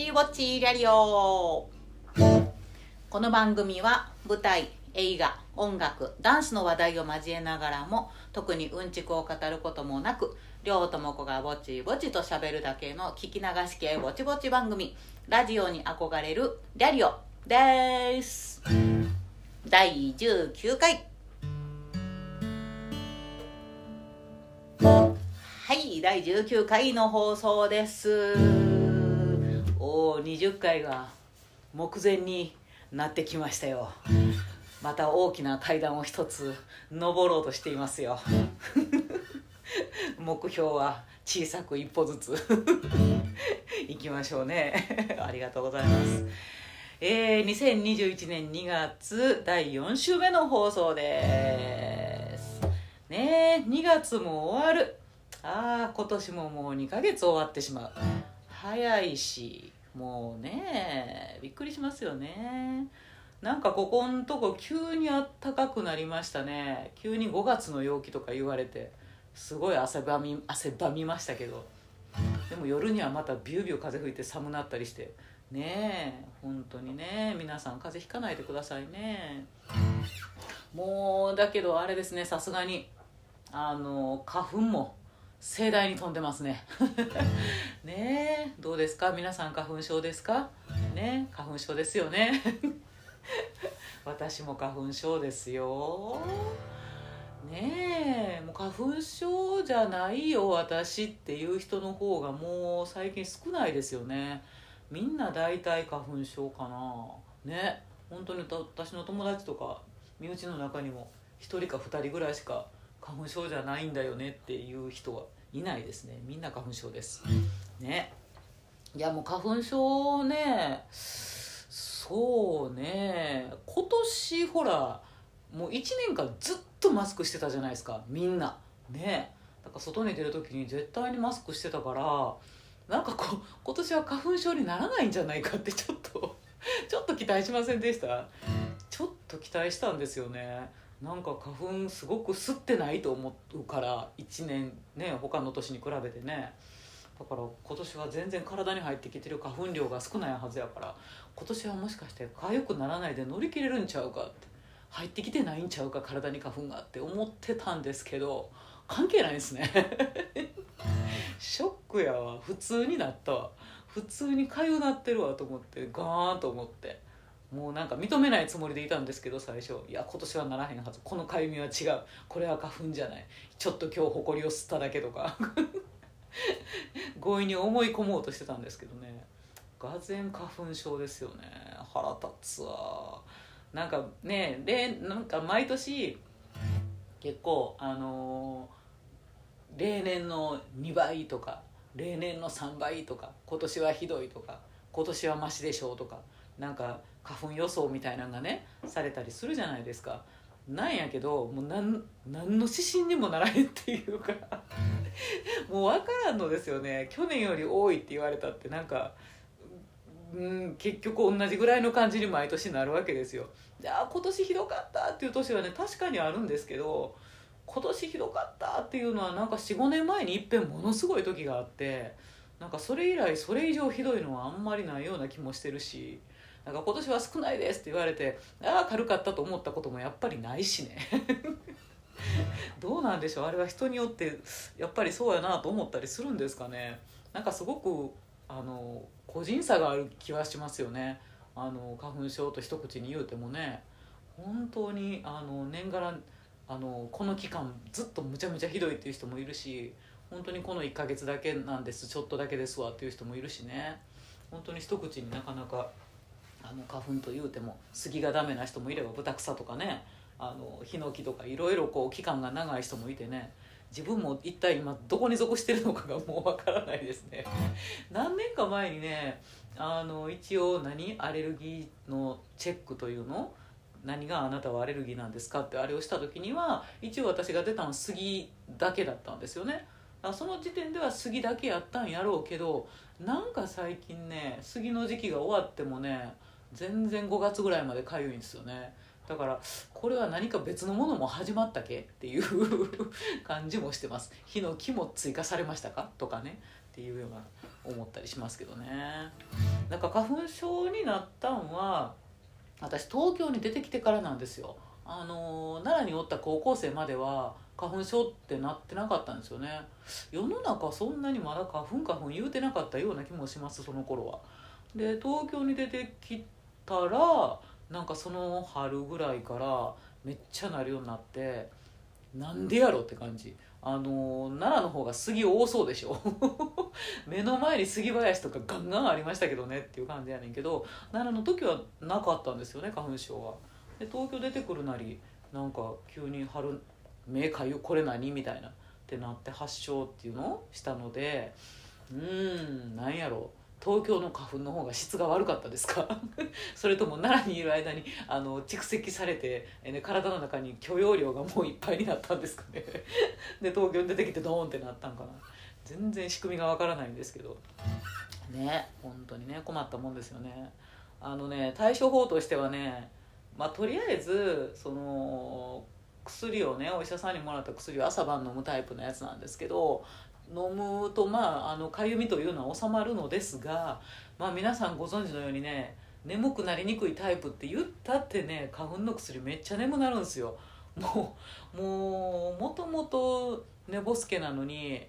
りょうともこのぼちぼちラリオこの番組は舞台映画音楽ダンスの話題を交えながらも特にうんちくを語ることもなくりょうともこがぼちぼちと喋るだけの聞き流し系ぼちぼち番組ラジオに憧れるラリオです。第19回。はい第19回の放送です。おお20回が目前になってきましたよ。また大きな階段を一つ登ろうとしていますよ。目標は小さく一歩ずつ。いきましょうね。ありがとうございます。えー、2021年2月第4週目の放送です。ねえ2月も終わる。ああ今年ももう2ヶ月終わってしまう。早いしもうねびっくりしますよね。なんかここんとこ急にあったかくなりましたね。急に5月の陽気とか言われてすごい汗ばみ汗ばみましたけど。でも夜にはまたビュービュー風吹いて寒なったりして。ねえ本当にね皆さん風邪ひかないでくださいね。もうだけどあれですねさすがにあの花粉も盛大に飛んでますね。ねえどうですか？皆さん花粉症ですか？ね花粉症ですよね。私も花粉症ですよ。ねえもう花粉症じゃないよ私っていう人の方がもう最近少ないですよね。みんな大体花粉症かな。ね本当に私の友達とか身内の中にも1人か2人ぐらいしか花粉症じゃないんだよねっていう人はいないですね。みんな花粉症です。ね。いやもう花粉症ねそうね。今年ほらもう1年間ずっとマスクしてたじゃないですか。みんな。ね。だから外に出る時に絶対にマスクしてたからなんかこう今年は花粉症にならないんじゃないかってちょっとちょっと期待しませんでした？ちょっと期待したんですよねなんか花粉すごく吸ってないと思うから1年ね他の年に比べてね。だから今年は全然体に入ってきてる花粉量が少ないはずやから今年はもしかして痒くならないで乗り切れるんちゃうかって入ってきてないんちゃうか体に花粉がって思ってたんですけど関係ないですね。ショックやわ。普通になったわ。普通に痒なってるわと思ってガーンと思って。もうなんか認めないつもりでいたんですけど最初。いや今年はならへんはず。このかゆみは違う。これは花粉じゃない。ちょっと今日ほこりを吸っただけとか。強引に思い込もうとしてたんですけどね。がぜ花粉症ですよね。腹立つわ。なんかねでなんか毎年結構あのー、例年の2倍とか例年の3倍とか今年はひどいとか今年はマシでしょうとかなんか花粉予想みたいなのがねされたりするじゃないですか。なんやけどもう何何の指針にもならへんっていうか。もう分からんのですよね。去年より多いって言われたってなんか、うん、結局同じぐらいの感じに毎年なるわけですよ。じゃあ今年ひどかったっていう年はね確かにあるんですけど今年ひどかったっていうのはなんか45年前にいっぺんものすごい時があってなんかそれ以来それ以上ひどいのはあんまりないような気もしてるし。なんか今年は少ないですって言われてああ軽かったと思ったこともやっぱりないしね。どうなんでしょう？あれは人によってやっぱりそうやなと思ったりするんですかね。なんかすごくあの個人差がある気はしますよね。あの花粉症と一口に言うてもね。本当にあの年がらあのこの期間ずっとむちゃむちゃひどいっていう人もいるし本当にこの1ヶ月だけなんですちょっとだけですわっていう人もいるしね。本当に一口になかなかあの花粉というても杉がダメな人もいればブタクサとかねあのヒノキとかいろいろこう期間が長い人もいてね自分も一体今どこに属してるのかがもうわからないですね。何年か前にねあの一応何？アレルギーのチェックというの？何があなたはアレルギーなんですかってあれをした時には一応私が出たのは杉だけだったんですよね。その時点では杉だけやったんやろうけどなんか最近ね杉の時期が終わってもね全然5月ぐらいまでかゆいんですよね。だからこれは何か別のものも始まったけっていう 感じもしてます。火の木も追加されましたか？とかね。っていうような思ったりしますけどね。なんか花粉症になったんは私東京に出てきてからなんですよ。あの奈良におった高校生までは花粉症ってなってなかったんですよね。世の中そんなにまだ花粉花粉言うてなかったような気もしますその頃は。で東京に出てきたらなんかその春ぐらいからめっちゃなるようになってなんでやろって感じ。あの奈良の方が杉多そうでしょ。目の前に杉林とかガンガンありましたけどねっていう感じやねんけど奈良の時はなかったんですよね花粉症は。で東京出てくるなりなんか急に春目かゆこれ何みたいなってなって発症っていうのをしたのでうーんなんやろ。東京の花粉の方が質が悪かったですか？それとも奈良にいる間にあの蓄積されて、ね、体の中に許容量がもういっぱいになったんですかね？で東京に出てきてドーンってなったんかな？全然仕組みがわからないんですけど。ね本当にね困ったもんですよね。あのね対処法としてはねまあとりあえずその薬をねお医者さんにもらった薬を朝晩飲むタイプのやつなんですけど飲むとまああのかゆみというのは収まるのですが、まあ、皆さんご存知のようにね眠くなりにくいタイプって言ったってね花粉の薬めっちゃ眠なるんですよ。もうもうもともと寝ぼすけなのに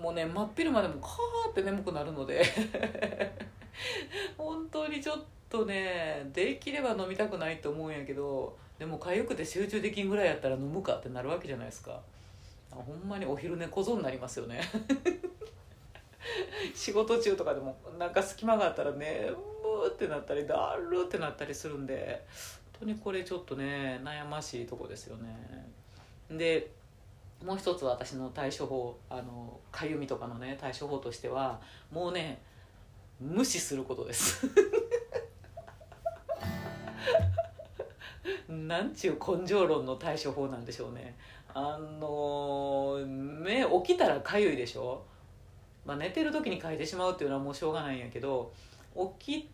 もうね真っ昼間でもカーって眠くなるので 本当にちょっとねできれば飲みたくないと思うんやけどでも痒くて集中できんぐらいやったら飲むかってなるわけじゃないですか。ほんまにお昼寝小僧になりますよね。仕事中とかでもなんか隙間があったらねむってなったりだるってなったりするんで本当にこれちょっとね悩ましいとこですよね。でもう一つ私の対処法あのかゆみとかのね対処法としてはもうね無視することです。なんちゅう根性論の対処法なんでしょうね。あの目起きたらかゆいでしょ、まあ、寝てる時にかいてしまうっていうのはもうしょうがないんやけど起き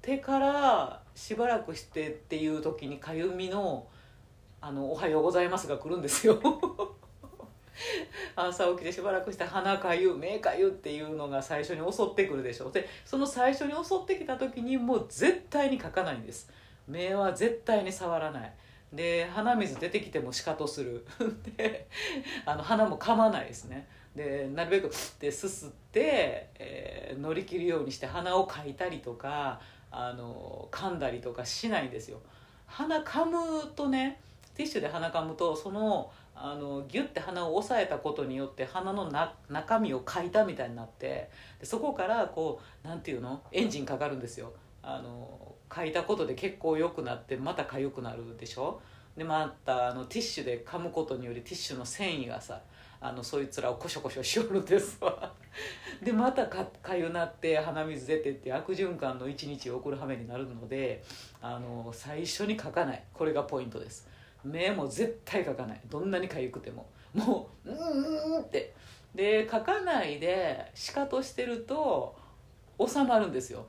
てからしばらくしてっていう時にかゆみの「あのおはようございます」が来るんですよ。朝起きてしばらくして鼻かゆ目かゆっていうのが最初に襲ってくるでしょ。でその最初に襲ってきた時にもう絶対にかかないんです。目は絶対に触らない。で鼻水出てきてもシカトする。であの鼻も噛まないですね。でなるべくってすすって、えー、乗り切るようにして鼻をかいたりとかあの噛んだりとかしないんですよ。鼻噛むとねティッシュで鼻噛むとそのあのギュッて鼻を押さえたことによって鼻のな中身をかいたみたいになってでそこからこうなんていうの？エンジンかかるんですよ。あの書いたことで結構良くなってまた痒くなるでしょ？でまたあのティッシュで噛むことによりティッシュの繊維がさあのそいつらをコショコショしよるんですわ。でまたかかゆなって鼻水出てって悪循環の一日を送る羽目になるのであの最初に書かない。これがポイントです。目も絶対書かない。どんなにかゆくても。もううんうんって。で書かないでしかとしてると収まるんですよ。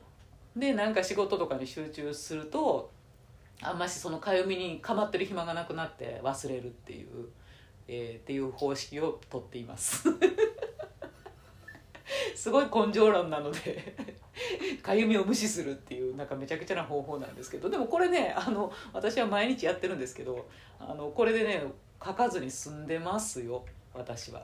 でなんか仕事とかに集中するとあんましそのかゆみにかまってる暇がなくなって忘れるっていう、えー、っていう方式をとっています すごい根性論なのでかゆみを無視するっていうなんかめちゃくちゃな方法なんですけどでもこれねあの私は毎日やってるんですけどあのこれでね書かずに済んでますよ私は。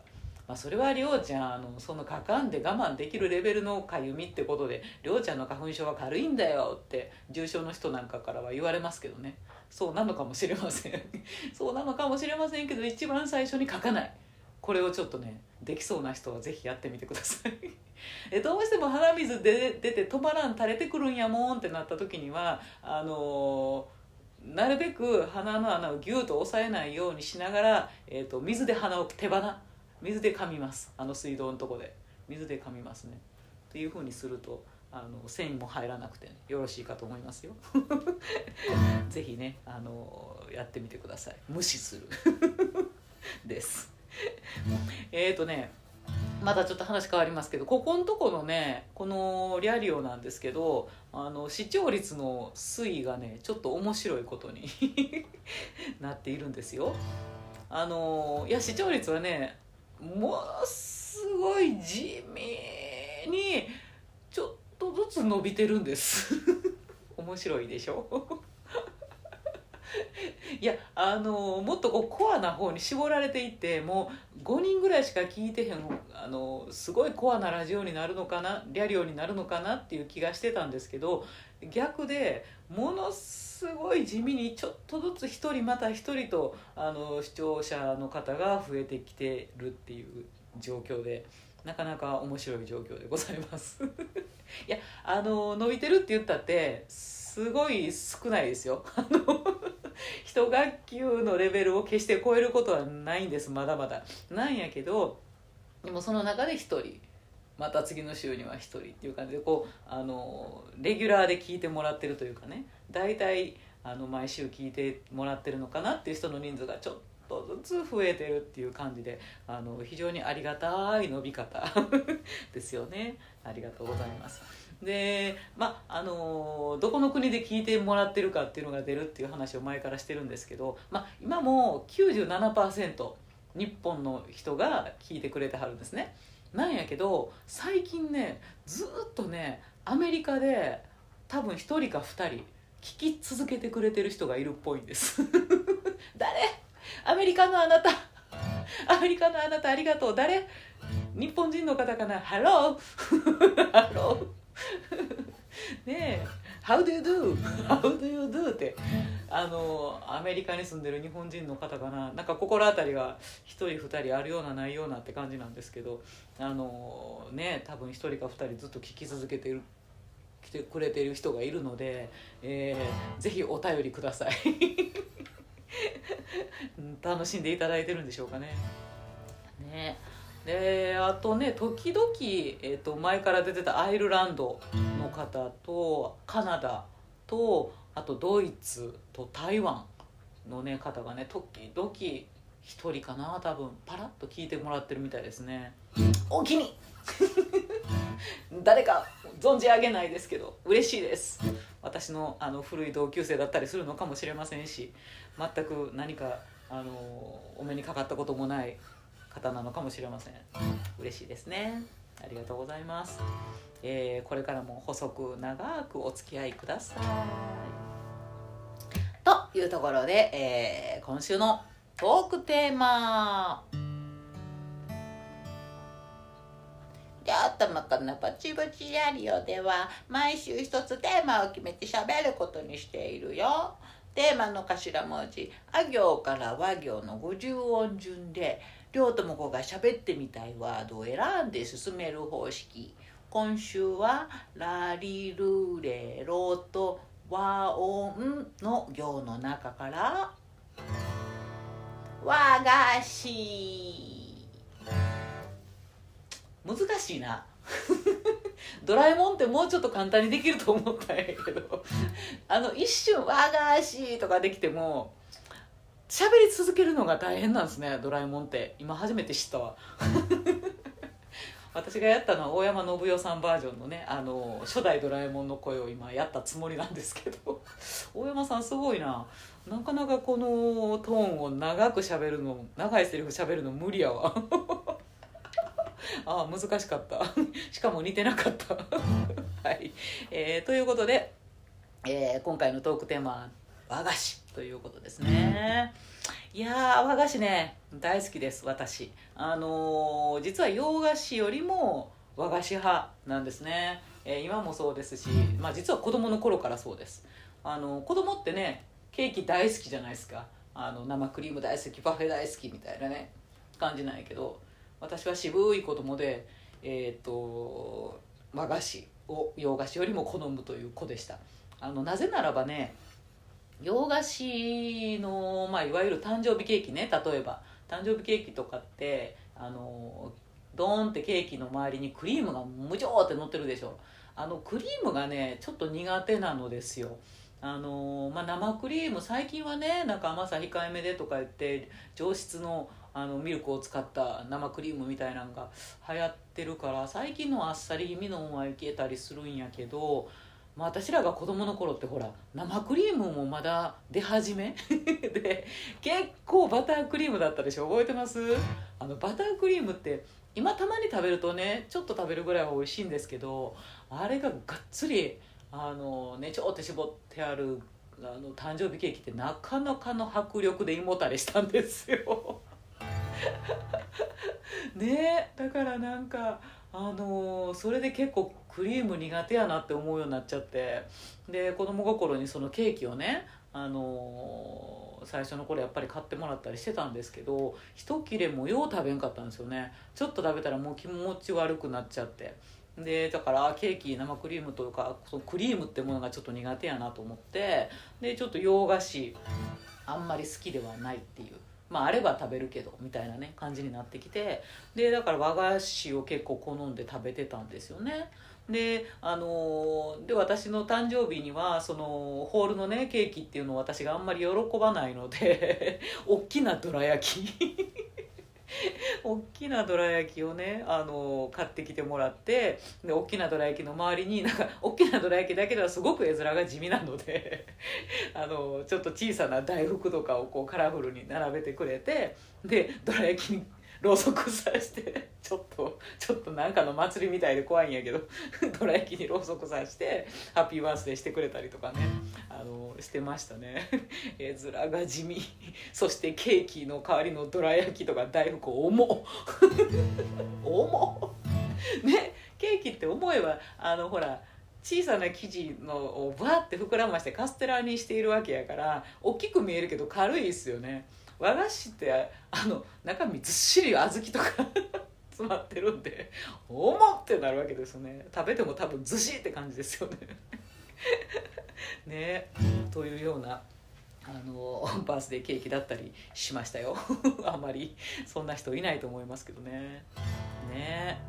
まあ、それはりょうちゃんあのそのかかんで我慢できるレベルのかゆみってことでりょうちゃんの花粉症は軽いんだよって重症の人なんかからは言われますけどね。そうなのかもしれません。そうなのかもしれませんけど一番最初に書かない。これをちょっとねできそうな人はぜひやってみてください。えどうしても鼻水で出て止まらん垂れてくるんやもんってなった時にはあのー、なるべく鼻の穴をギューと押さえないようにしながら、えーと水で鼻を手鼻水で噛みます。あの水道のとこで。水で噛みますね。っていうふうにするとあの繊維も入らなくて、ね、よろしいかと思いますよ。ぜひねあのやってみてください。無視する。です。えっとねまたちょっと話変わりますけどここのとこのねこのリャリオなんですけどあの視聴率の推移がねちょっと面白いことに なっているんですよ。あのいや視聴率はねものすごい地味にちょっとずつ伸びてるんです。面白いでしょ？いやあのもっとこうコアな方に絞られていってもう5人ぐらいしか聞いてへんあのすごいコアなラジオになるのかなリャリオになるのかなっていう気がしてたんですけど逆でものすごい地味にちょっとずつ一人また一人とあの視聴者の方が増えてきてるっていう状況でなかなか面白い状況でございます。いやあの伸びてるって言ったってすごい少ないですよ。あの一学級のレベルを決して超えることはないんですまだまだ。なんやけどでもその中で一人また次の週には1人っていう感じでこうあのレギュラーで聞いてもらってるというかね。大体あの毎週聞いてもらってるのかなっていう人の人数がちょっとずつ増えてるっていう感じであの非常にありがたい伸び方 ですよね。ありがとうございます。でまああのどこの国で聞いてもらってるかっていうのが出るっていう話を前からしてるんですけど、まあ、今も97%日本の人が聞いてくれてはるんですね。なんやけど最近ねずっとねアメリカで多分1人か2人聞き続けてくれてる人がいるっぽいんです。誰？アメリカのあなた。アメリカのあなたありがとう。誰？日本人の方かな？ Hello Hello ねえ「How do you do? How do you do?」ってあのアメリカに住んでる日本人の方かななんか心当たりが1人2人あるようなないようなって感じなんですけどあのね多分1人か2人ずっと聞き続けてる来てくれてる人がいるので、えー、ぜひお便りください 楽しんでいただいてるんでしょうかねねであとね時々、えーと、前から出てたアイルランドの方とカナダとあとドイツと台湾の、ね、方がね時々1人かな多分パラッと聞いてもらってるみたいですね。お気に 誰か存じ上げないですけど嬉しいです。私のあの古い同級生だったりするのかもしれませんし全く何かあのお目にかかったこともない方なのかもしれません。嬉しいですね。ありがとうございます、えー、これからも細く長くお付き合いください。というところで、えー、今週のトークテーマ。で頭かなパチパチラリオでは毎週一つテーマを決めて喋ることにしているよ。テーマの頭文字あ行から和行の50音順で両友子が喋ってみたいワードを選んで進める方式。今週はラリルレロと和音の行の中から。和菓子。難しいな。ドラえもんってもうちょっと簡単にできると思ったんやけど。あの一瞬和菓子とかできても喋り続けるのが大変なんですねドラえもんって。今初めて知ったわ。私がやったのは大山信代さんバージョンのねあの初代ドラえもんの声を今やったつもりなんですけど。大山さんすごいな。なかなかこのトーンを長く喋るの長いセリフ喋るの無理やわ。ああ難しかった。しかも似てなかった。はい、えー、ということで、えー、今回のトークテーマは和菓子ということですね。いや和菓子ね大好きです私。あのー、実は洋菓子よりも和菓子派なんですね、えー、今もそうですし、まあ、実は子供の頃からそうです。あのー、子供ってねケーキ大好きじゃないですか。あの生クリーム大好きパフェ大好きみたいなね感じなんやけど私は渋い子供でえっ、と和菓子を洋菓子よりも好むという子でした。あのなぜならばね洋菓子の、まあ、いわゆる誕生日ケーキね例えば。誕生日ケーキとかってあのドーンってケーキの周りにクリームが無情って乗ってるでしょ。あのクリームがねちょっと苦手なのですよ。あのまあ、生クリーム最近はねなんか甘さ控えめでとか言って上質のあのミルクを使った生クリームみたいなのが流行ってるから最近のあっさり気味のはいけたりするんやけどまあ、私らが子供の頃ってほら生クリームもまだ出始め？で結構バタークリームだったでしょ？覚えてます？あのバタークリームって今たまに食べるとねちょっと食べるぐらいは美味しいんですけどあれががっつりあのねちょって絞ってあるあの誕生日ケーキってなかなかの迫力で胃もたれしたんですよ。ねだからなんかあのそれで結構クリーム苦手やなって思うようになっちゃって。で子供心にそのケーキをねあの最初の頃やっぱり買ってもらったりしてたんですけど一切れもよう食べんかったんですよね。ちょっと食べたらもう気持ち悪くなっちゃって。でだからケーキ生クリームというかそのクリームってものがちょっと苦手やなと思ってでちょっと洋菓子あんまり好きではないっていう。まああれば食べるけどみたいなね感じになってきてでだから和菓子を結構好んで食べてたんですよね。であので私の誕生日にはそのホールのねケーキっていうのを私があんまり喜ばないので 大きなどら焼き。大きなどら焼きをねあの買ってきてもらってで大きなどら焼きの周りになんか大きなどら焼きだけではすごく絵面が地味なので あのちょっと小さな大福とかをこうカラフルに並べてくれてでどら焼きにろうそくさしてちょっとちょっとなんかの祭りみたいで怖いんやけど どら焼きにろうそくさしてハッピーバースデーしてくれたりとかねあのしてましたね。絵面が地味。そしてケーキの代わりのどら焼きとか大福重 重ねケーキって思えばあのほら小さな生地のをバーって膨らましてカステラにしているわけやから大きく見えるけど軽いですよね。和菓子ってあの中身ずっしり小豆とか 詰まってるんで重ってなるわけですよね。食べても多分ずしって感じですよね。ね。というようなあのバースデーケーキだったりしましたよ。あまりそんな人いないと思いますけどね。ね。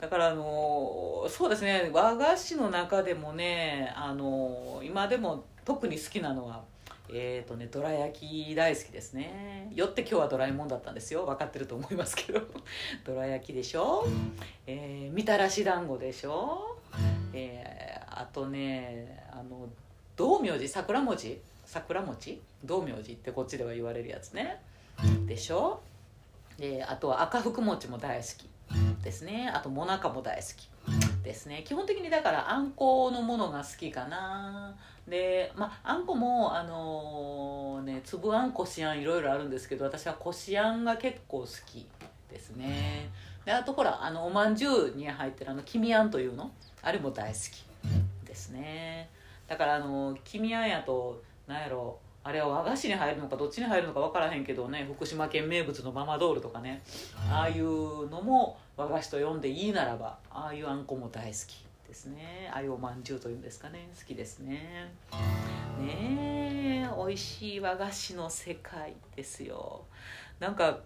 だからあのそうですね。和菓子の中でもねあの今でも特に好きなのはえーとねどら焼き大好きですね。よって今日はドラえもんだったんですよ。分かってると思いますけど。どら焼きでしょ、えー、みたらし団子でしょ、えー、あとねあの道明寺？桜餅？桜餅？道明寺？ってこっちでは言われるやつね。でしょ？であとは赤福餅も大好き。ですね。あともなかも大好き。ですね。基本的にだからあんこのものが好きかな。でまああんこもあのー、ね粒あんこしあんいろいろあるんですけど私はこしあんが結構好きですね。であとほらあのおまんじゅうに入ってるあの黄身あんというのあれも大好きですね。だからあの黄身あんやと何やろあれは和菓子に入るのかどっちに入るのか分からへんけどね福島県名物のママドールとかね。ああいうのも和菓子と呼んでいいならばああいうあんこも大好きですね。ああいうおまんじゅうというんですかね。好きですね。ねえ美味しい和菓子の世界ですよ。なんか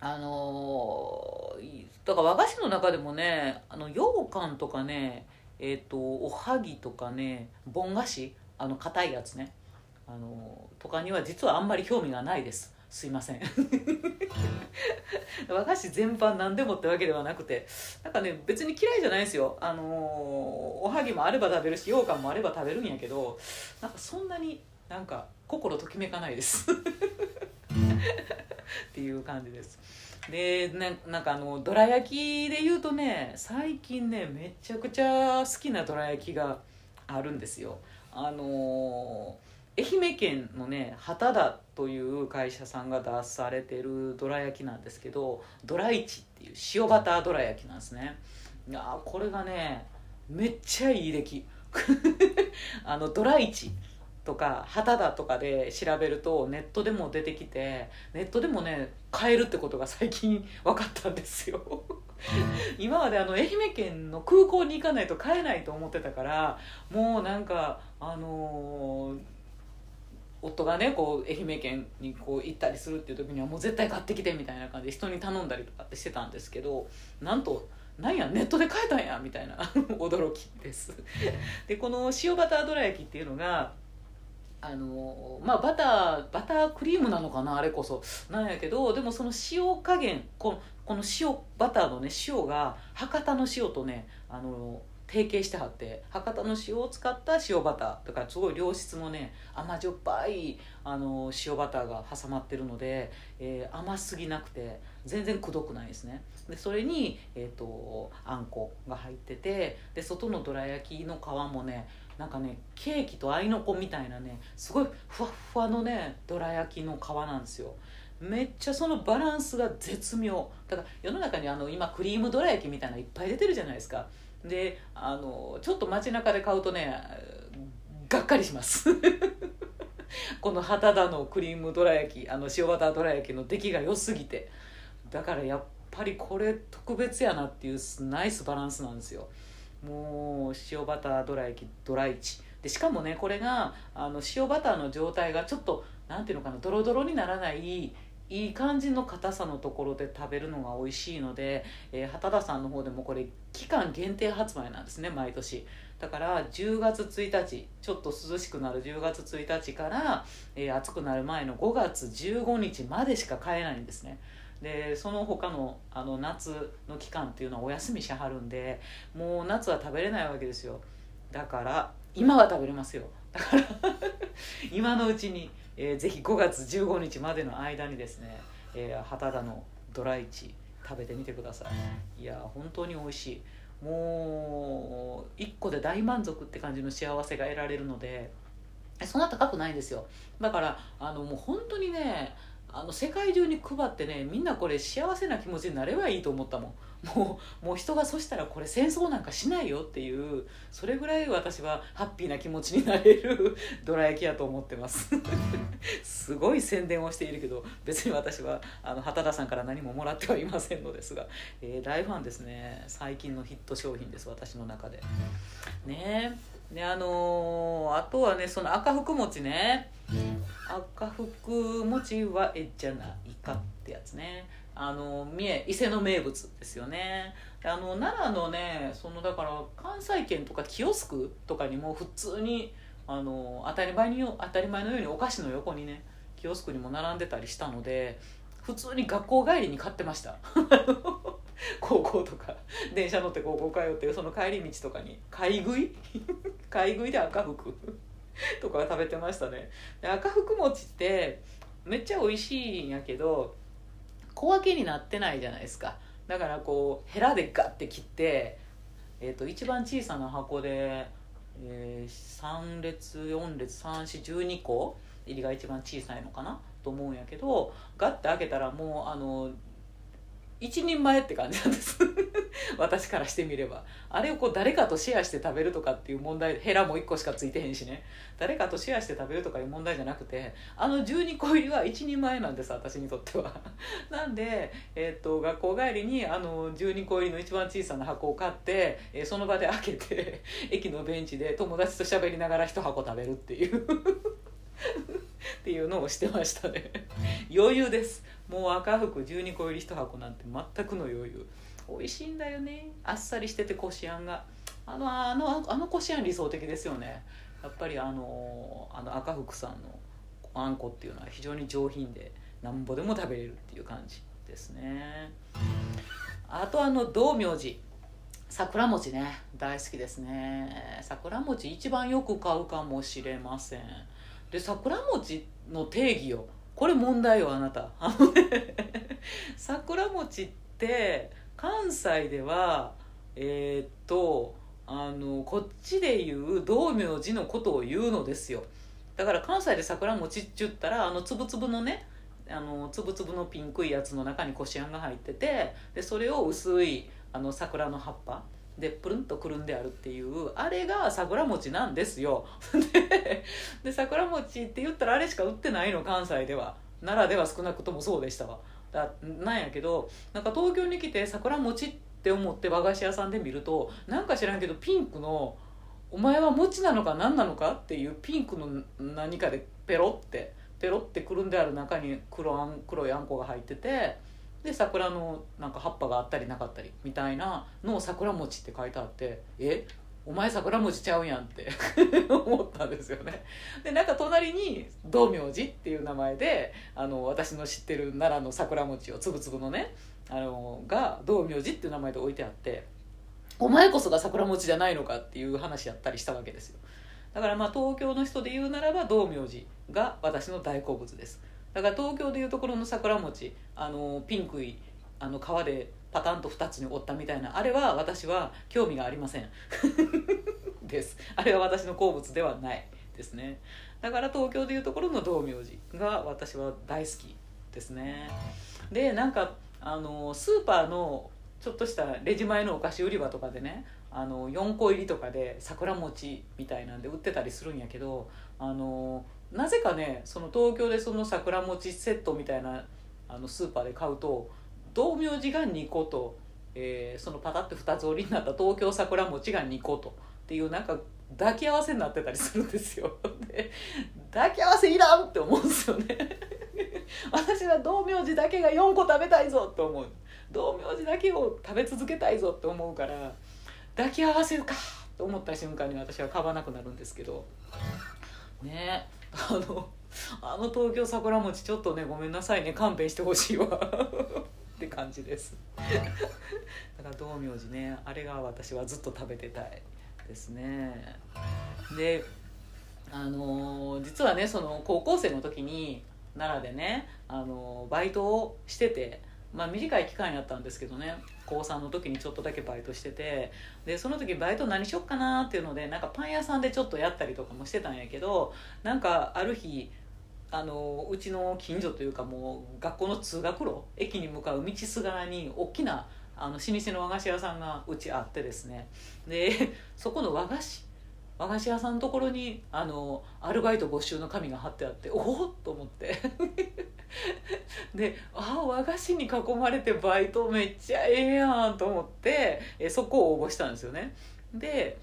あのだから和菓子の中でもねあの羊羹とかねえっ、ー、とおはぎとかねぼん菓子あの硬いやつね。あのとかには実はあんまり興味がないです。すいません。和菓子全般何でもってわけではなくてなんかね別に嫌いじゃないですよ。あのおはぎもあれば食べるし羊羹もあれば食べるんやけどなんかそんなになんか心ときめかないです。っていう感じです。でなんかあのどら焼きで言うとね最近ねめちゃくちゃ好きなどら焼きがあるんですよ。あのー愛媛県のね畑田という会社さんが出されてるどら焼きなんですけどどら市っていう塩バターどら焼きなんですね。いやこれがねめっちゃいい出来。あのドラ市とか畑田とかで調べるとネットでも出てきてネットでもね買えるってことが最近分かったんですよ。今まであの愛媛県の空港に行かないと買えないと思ってたからもうなんかあのー夫がねこう愛媛県にこう行ったりするっていう時にはもう絶対買ってきてみたいな感じで人に頼んだりとかってしてたんですけどなんとなんやネットで買えたんやみたいな 驚きです。でこの塩バターどら焼きっていうのがあのまあバターバタークリームなのかなあれこそ。なんやけどでもその塩加減このこの塩バターのね塩が博多の塩とねあの提携してはって博多の塩を使った塩バターとかすごい良質のね甘じょっぱいあの塩バターが挟まってるので、えー、甘すぎなくて全然くどくないですね。でそれに、えーと、あんこが入っててで外のどら焼きの皮もねなんかねケーキとあいのこみたいなねすごいふわっふわのねどら焼きの皮なんですよ。めっちゃそのバランスが絶妙。だから世の中にあの今クリームどら焼きみたいないっぱい出てるじゃないですか。であのちょっと街中で買うとねがっかりします。この旗田のクリームどら焼きあの塩バターどら焼きの出来が良すぎて。だからやっぱりこれ特別やなっていうナイスバランスなんですよ。もう塩バターどら焼きドライチ。でしかもねこれがあの塩バターの状態がちょっと何ていうのかなドロドロにならないいい感じの硬さのところで食べるのが美味しいので、えー、畑田さんの方でもこれ期間限定発売なんですね毎年。だから10月1日ちょっと涼しくなる10月1日から、えー、暑くなる前の5月15日までしか買えないんですね。でその他のあの夏の期間っていうのはお休みしはるんでもう夏は食べれないわけですよ。だから今は食べれますよ。だから 今のうちにえー、ぜひ5月15日までの間にですね、えー、畑田のドライチ食べてみてください。いや本当に美味しい。もう1個で大満足って感じの幸せが得られるのでそんな高くないんですよ。だからあのもう本当にねあの世界中に配ってねみんなこれ幸せな気持ちになればいいと思ったもん。もうもう人がそしたらこれ戦争なんかしないよっていうそれぐらい私はハッピーな気持ちになれる どら焼きやと思ってます。すごい宣伝をしているけど別に私はあの畑田さんから何ももらってはいませんのですが、えー、大ファンですね。最近のヒット商品です私の中で。ね。であのー、あとはねその赤福餅ね。赤福餅はえじゃないかってやつね。あの三重伊勢の名物ですよね。あの奈良のねそのだから関西圏とかキオスクとかにも普通にあの当たり前に当たり前のようにお菓子の横にねキオスクにも並んでたりしたので普通に学校帰りに買ってました。高校とか電車乗って高校通ってその帰り道とかに買い食い？買い食いで赤福 とか食べてましたね。で赤福餅ってめっちゃ美味しいんやけど小分けになってないじゃないですか。だからこうヘラでガッて切って、えーと、一番小さな箱で、えー、3列4列3412個入りが一番小さいのかな？と思うんやけどガッて開けたらもうあの一人前って感じなんです。私からしてみれば。あれをこう誰かとシェアして食べるとかっていう問題ヘラも1個しかついてへんしね。誰かとシェアして食べるとかいう問題じゃなくてあの12個入りは一人前なんです私にとっては。なんで、えーと、学校帰りにあの12個入りの一番小さな箱を買って、えー、その場で開けて 駅のベンチで友達と喋りながら1箱食べるっていう。っていうのをしてましたね。余裕です。もう赤福12個入り1箱なんて全くの余裕。美味しいんだよね。あっさりしててこしあんが。あのあのあのこしあん理想的ですよね。やっぱりあのあの赤福さんのあんこっていうのは非常に上品でなんぼでも食べれるっていう感じですね。あとあの道明寺。桜餅ね。大好きですね。桜餅一番よく買うかもしれません。で桜餅の定義よ。これ問題よあなた。あのね桜餅って関西ではえー、っとあのこっちで言う道明寺のことを言うのですよ。だから関西で桜餅って言ったらあのつぶつぶのねあのつぶつぶのピンクいやつの中にこしあんが入っててでそれを薄いあの桜の葉っぱ。でプルンとくるんであるっていうあれが桜餅なんですよで桜餅って言ったらあれしか売ってないの関西では奈良では少なくともそうでしたわだなんやけどなんか東京に来て桜餅って思って和菓子屋さんで見るとなんか知らんけどピンクの「お前は餅なのか何なのか?」っていうピンクの何かでペロってペロってくるんである中に黒あん黒いあんこが入っててで桜のなんか葉っぱがあったりなかったりみたいなのを桜餅って書いてあってえ？お前桜餅ちゃうやんって 思ったんですよね。でなんか隣に道明寺っていう名前であの私の知ってる奈良の桜餅をつぶつぶのねあのが道明寺っていう名前で置いてあってお前こそが桜餅じゃないのかっていう話やったりしたわけですよ。だからまあ東京の人で言うならば道明寺が私の大好物です。だから東京でいうところの桜餅あのピンクいあの皮でパタンと2つに折ったみたいなあれは私は興味がありません。です。あれは私の好物ではない。ですね。だから東京でいうところの道明寺が私は大好きですね。でなんかあのスーパーのちょっとしたレジ前のお菓子売り場とかでねあの4個入りとかで桜餅みたいなんで売ってたりするんやけどあのなぜかねその東京でその桜餅セットみたいなあのスーパーで買うと道明寺が2個と、えー、そのパタッて2つ折りになった東京桜餅が2個とっていうなんか抱き合わせになってたりするんですよ。で抱き合わせいらんって思うんですよね。私は道明寺だけが4個食べたいぞって思う。道明寺だけを食べ続けたいぞって思うから抱き合わせるかと思った瞬間に私は買わなくなるんですけど。ね。あの あの東京桜餅ちょっとねごめんなさいね勘弁してほしいわ って感じです。だから道明寺ねあれが私はずっと食べてたいですね。であの実はねその高校生の時に奈良でね、あのバイトをしててまあ短い期間やったんですけどね高3の時にちょっとだけバイトしててでその時バイト何しよっかなっていうのでなんかパン屋さんでちょっとやったりとかもしてたんやけどなんかある日あのうちの近所というかもう学校の通学路駅に向かう道すがらに大きなあの老舗の和菓子屋さんがうちあってですね。でそこの和菓子和菓子屋さんのところにあのアルバイト募集の紙が貼ってあっておおっと思って。であ和菓子に囲まれてバイトめっちゃええやんと思ってえそこを応募したんですよね。で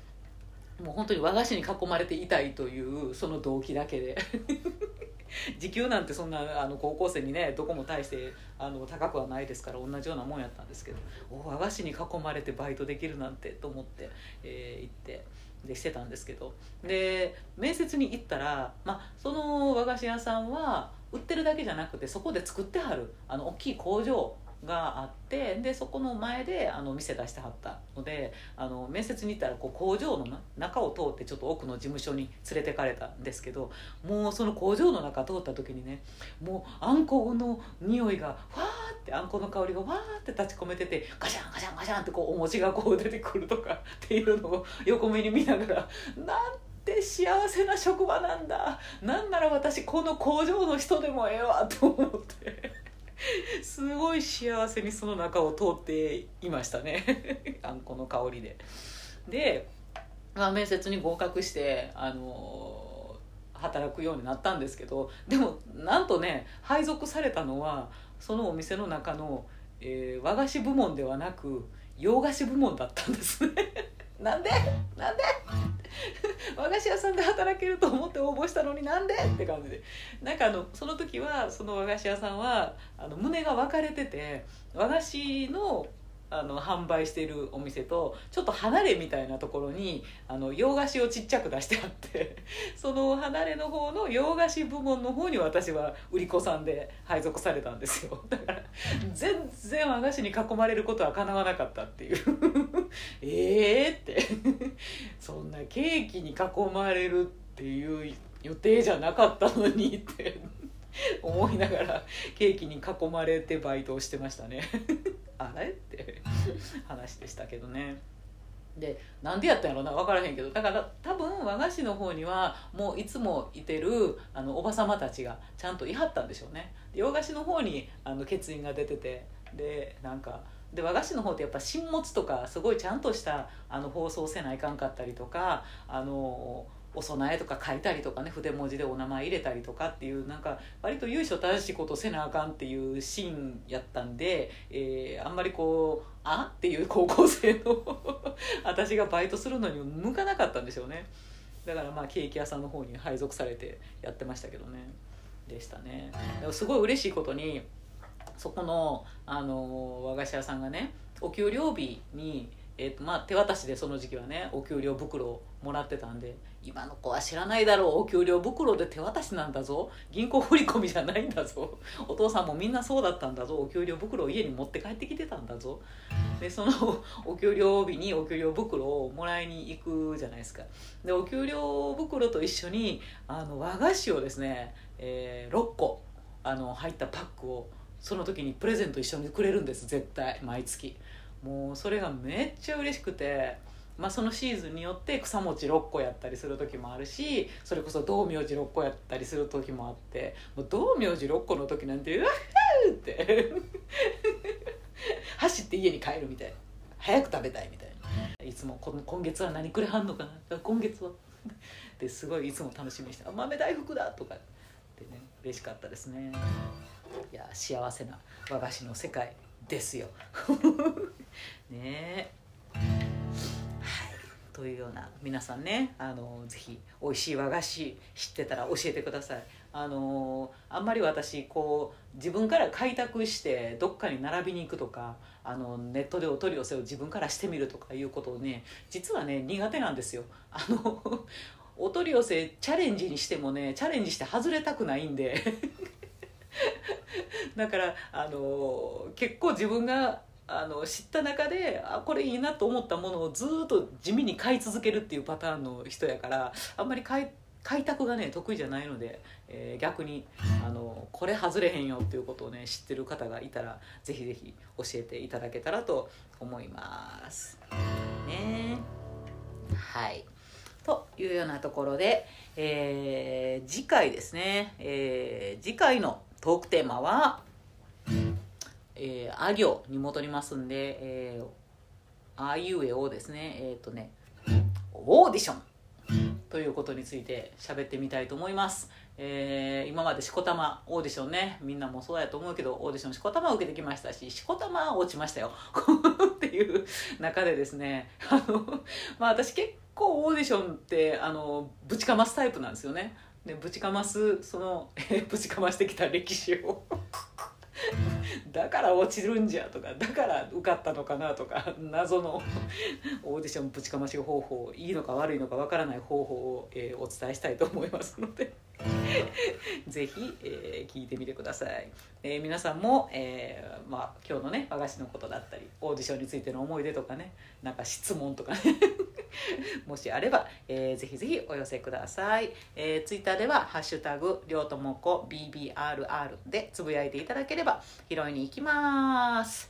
もう本当に和菓子に囲まれていたいというその動機だけで。時給なんてそんなあの高校生にねどこも大してあの高くはないですから同じようなもんやったんですけど和菓子に囲まれてバイトできるなんてと思って、えー、行ってでしてたんですけど。で面接に行ったら、まあ、その和菓子屋さんは売ってるだけじゃなくてそこで作ってはるあの大きい工場があってでそこの前であの店出してはったのであの面接に行ったらこう工場の中を通ってちょっと奥の事務所に連れてかれたんですけどもうその工場の中通った時にねもうあんこの匂いがファーってあんこの香りがわーって立ち込めててガシャンガシャンガシャンってこうお餅がこう出てくるとかっていうのを横目に見ながらなんて幸せな職場なんだ。なんなら私この工場の人でもええわと思って。すごい幸せにその中を通っていましたね。あんこの香りで。で、まあ、面接に合格してあの働くようになったんですけどでもなんとね配属されたのはそのお店の中の、えー、和菓子部門ではなく洋菓子部門だったんですね。なんで？なんで？和菓子屋さんで働けると思って応募したのになんでって感じで。なんかあのその時はその和菓子屋さんはあの胸が分かれてて和菓子のあの販売しているお店とちょっと離れみたいなところにあの洋菓子をちっちゃく出してあって その離れの方の洋菓子部門の方に私は売り子さんで配属されたんですよ。だから全然和菓子に囲まれることはかなわなかったっていう。ええって。そんなケーキに囲まれるっていう予定じゃなかったのにって思いながらケーキに囲まれてバイトをしてましたね。あれ？って 話でしたけどね。でなんでやったんやろな？分からへんけど。だから多分和菓子の方にはもういつもいてるあのおば様たちがちゃんといはったんでしょうね。洋菓子の方にあの欠員が出てて。でなんかで和菓子の方ってやっぱ新物とかすごいちゃんとしたあの放送せないかんかったりとかあのお供えとか書いたりとかね筆文字でお名前入れたりとかっていうなんか割と由緒正しいことせなあかんっていうシーンやったんで、えー、あんまりこうあ？っていう高校生の 私がバイトするのに向かなかったんでしょうね。だからまあケーキ屋さんの方に配属されてやってましたけどね。でしたね。でもすごい嬉しいことにそこの、あの和菓子屋さんがねお給料日にえーとまあ、手渡しでその時期はねお給料袋をもらってたんで今の子は知らないだろうお給料袋で手渡しなんだぞ銀行振り込みじゃないんだぞお父さんもみんなそうだったんだぞお給料袋を家に持って帰ってきてたんだぞ。でそのお給料日にお給料袋をもらいに行くじゃないですか。でお給料袋と一緒にあの和菓子をですね、えー、6個あの入ったパックをその時にプレゼント一緒にくれるんです絶対毎月。もうそれがめっちゃ嬉しくてまあ、そのシーズンによって草餅6個やったりする時もあるしそれこそ道明寺6個やったりする時もあってもう道明寺6個の時なんてうわっって 走って家に帰るみたいな。早く食べたいみたいな。いつもこの今月は何くれはんのかな。今月は。ですごいいつも楽しみにして「豆大福だ!」とかってね嬉しかったですね。いや幸せな和菓子の世界ですよ。ねえ。というような皆さんねあのぜひ美味しい和菓子知ってたら教えてください。あのあんまり私こう自分から開拓してどっかに並びに行くとかあのネットでお取り寄せを自分からしてみるとかいうことをね実はね苦手なんですよ。あのお取り寄せチャレンジにしてもねチャレンジして外れたくないんで。だからあの結構自分があの知った中であこれいいなと思ったものをずっと地味に買い続けるっていうパターンの人やからあんまり開開拓がね得意じゃないので、えー、逆にあのこれ外れへんよっていうことをね知ってる方がいたらぜひぜひ教えていただけたらと思います。ね。はい。というようなところで、えー、次回ですね、えー、次回のトークテーマはえー、あ行に戻りますんで、えー、あいうえおですね。えっ、ー、とねオーディション。ということについて喋ってみたいと思います、えー、今までしこたまオーディションねみんなもそうやと思うけどオーディションしこたま受けてきましたししこたま落ちましたよ。っていう中でですねあのまあ私結構オーディションってあのぶちかますタイプなんですよね。でぶちかますそのぶちかましてきた歴史を。だから落ちるんじゃとかだから受かったのかなとか謎の オーディションぶちかまし方法いいのか悪いのかわからない方法を、えー、お伝えしたいと思いますので ぜひ、えー、聞いてみてください、えー、皆さんも、えーまあ、今日のね和菓子のことだったりオーディションについての思い出とかねなんか質問とかねもしあれば、えー、ぜひぜひお寄せください、えー、ツイッターでは「ハッシュタグりょうともこ BBRR」でつぶやいていただければ拾いに行きます。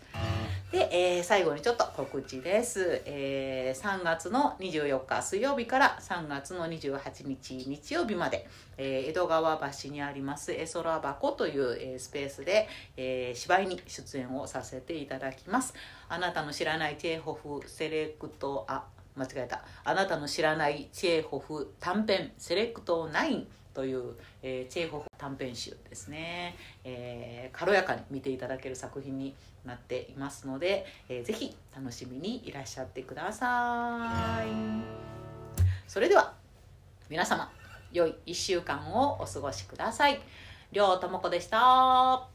で、えー、最後にちょっと告知です、えー、3月の24日水曜日から3月の28日日曜日まで、えー、江戸川橋にあります絵空箱という、えー、スペースで、えー、芝居に出演をさせていただきます。あなたの知らないチェーホフセレクトあ間違えた。あなたの知らないチェーホフ短編セレクト9という、えー、チェーホフ短編集ですね、えー、軽やかに見ていただける作品になっていますので、えー、ぜひ楽しみにいらっしゃってくださいそれでは皆様良い1週間をお過ごしください。りょうともこでした。